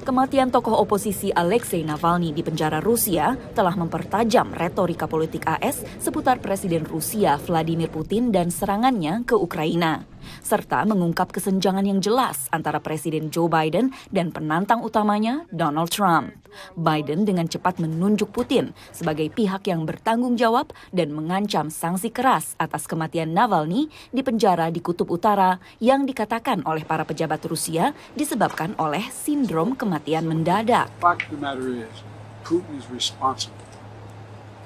Kematian tokoh oposisi Alexei Navalny di penjara Rusia telah mempertajam retorika politik AS seputar Presiden Rusia Vladimir Putin dan serangannya ke Ukraina, serta mengungkap kesenjangan yang jelas antara Presiden Joe Biden dan penantang utamanya Donald Trump. Biden dengan cepat menunjuk Putin sebagai pihak yang bertanggung jawab dan mengancam sanksi keras atas kematian Navalny di penjara di Kutub Utara yang dikatakan oleh para pejabat Rusia disebabkan oleh sindrom kematian mendadak. Putin is responsible.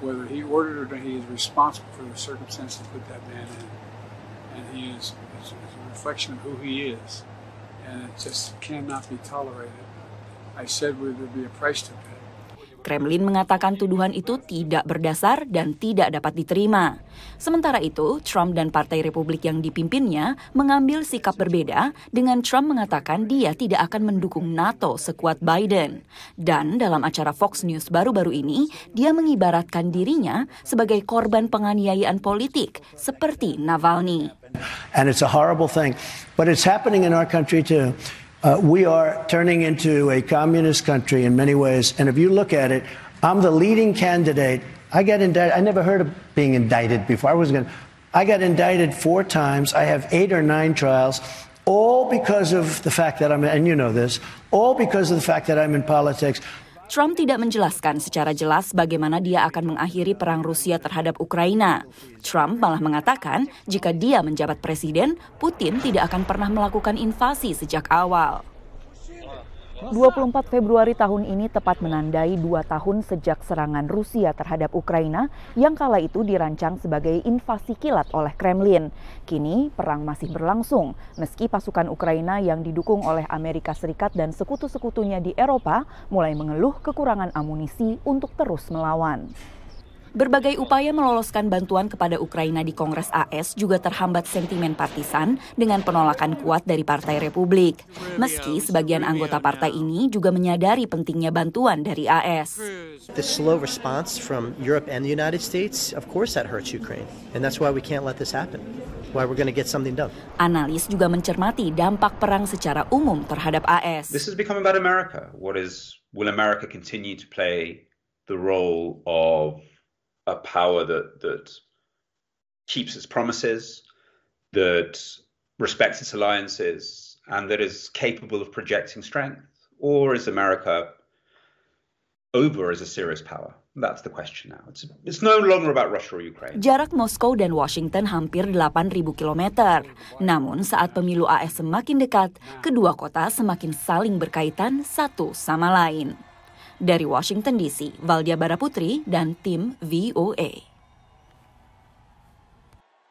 Whether he ordered or not, he is responsible for the circumstances that put that man in. And he is, is, a reflection of who he is. And it just cannot be tolerated. I said would be a price to pay. Kremlin mengatakan tuduhan itu tidak berdasar dan tidak dapat diterima. Sementara itu, Trump dan Partai Republik yang dipimpinnya mengambil sikap berbeda dengan Trump mengatakan dia tidak akan mendukung NATO sekuat Biden. Dan dalam acara Fox News baru-baru ini, dia mengibaratkan dirinya sebagai korban penganiayaan politik seperti Navalny. And it's a horrible thing, but it's happening in our country too. Uh, we are turning into a communist country in many ways. And if you look at it, I'm the leading candidate. I got indicted. I never heard of being indicted before. I was going I got indicted four times. I have eight or nine trials, all because of the fact that I'm, and you know this, all because of the fact that I'm in politics. Trump tidak menjelaskan secara jelas bagaimana dia akan mengakhiri perang Rusia terhadap Ukraina. Trump malah mengatakan jika dia menjabat presiden, Putin tidak akan pernah melakukan invasi sejak awal. 24 Februari tahun ini tepat menandai dua tahun sejak serangan Rusia terhadap Ukraina yang kala itu dirancang sebagai invasi kilat oleh Kremlin. Kini perang masih berlangsung meski pasukan Ukraina yang didukung oleh Amerika Serikat dan sekutu-sekutunya di Eropa mulai mengeluh kekurangan amunisi untuk terus melawan. Berbagai upaya meloloskan bantuan kepada Ukraina di Kongres AS juga terhambat sentimen partisan dengan penolakan kuat dari Partai Republik. Meski sebagian anggota partai ini juga menyadari pentingnya bantuan dari AS. The slow response from Europe and the United States, of course that hurts Ukraine. And that's why we can't let this happen. Why we're going to get something done. Analis juga mencermati dampak perang secara umum terhadap AS. This has become about America. What is will America continue to play the role of a power that that keeps its promises, that respects its alliances, and that is capable of projecting strength? Or is America over as a serious power? That's the question now. It's, it's no longer about Russia or Ukraine. Jarak Moskow dan Washington hampir 8.000 km. Namun saat pemilu AS semakin dekat, kedua kota semakin saling berkaitan satu sama lain. Dari Washington DC, Valdia Baraputri dan tim VOA.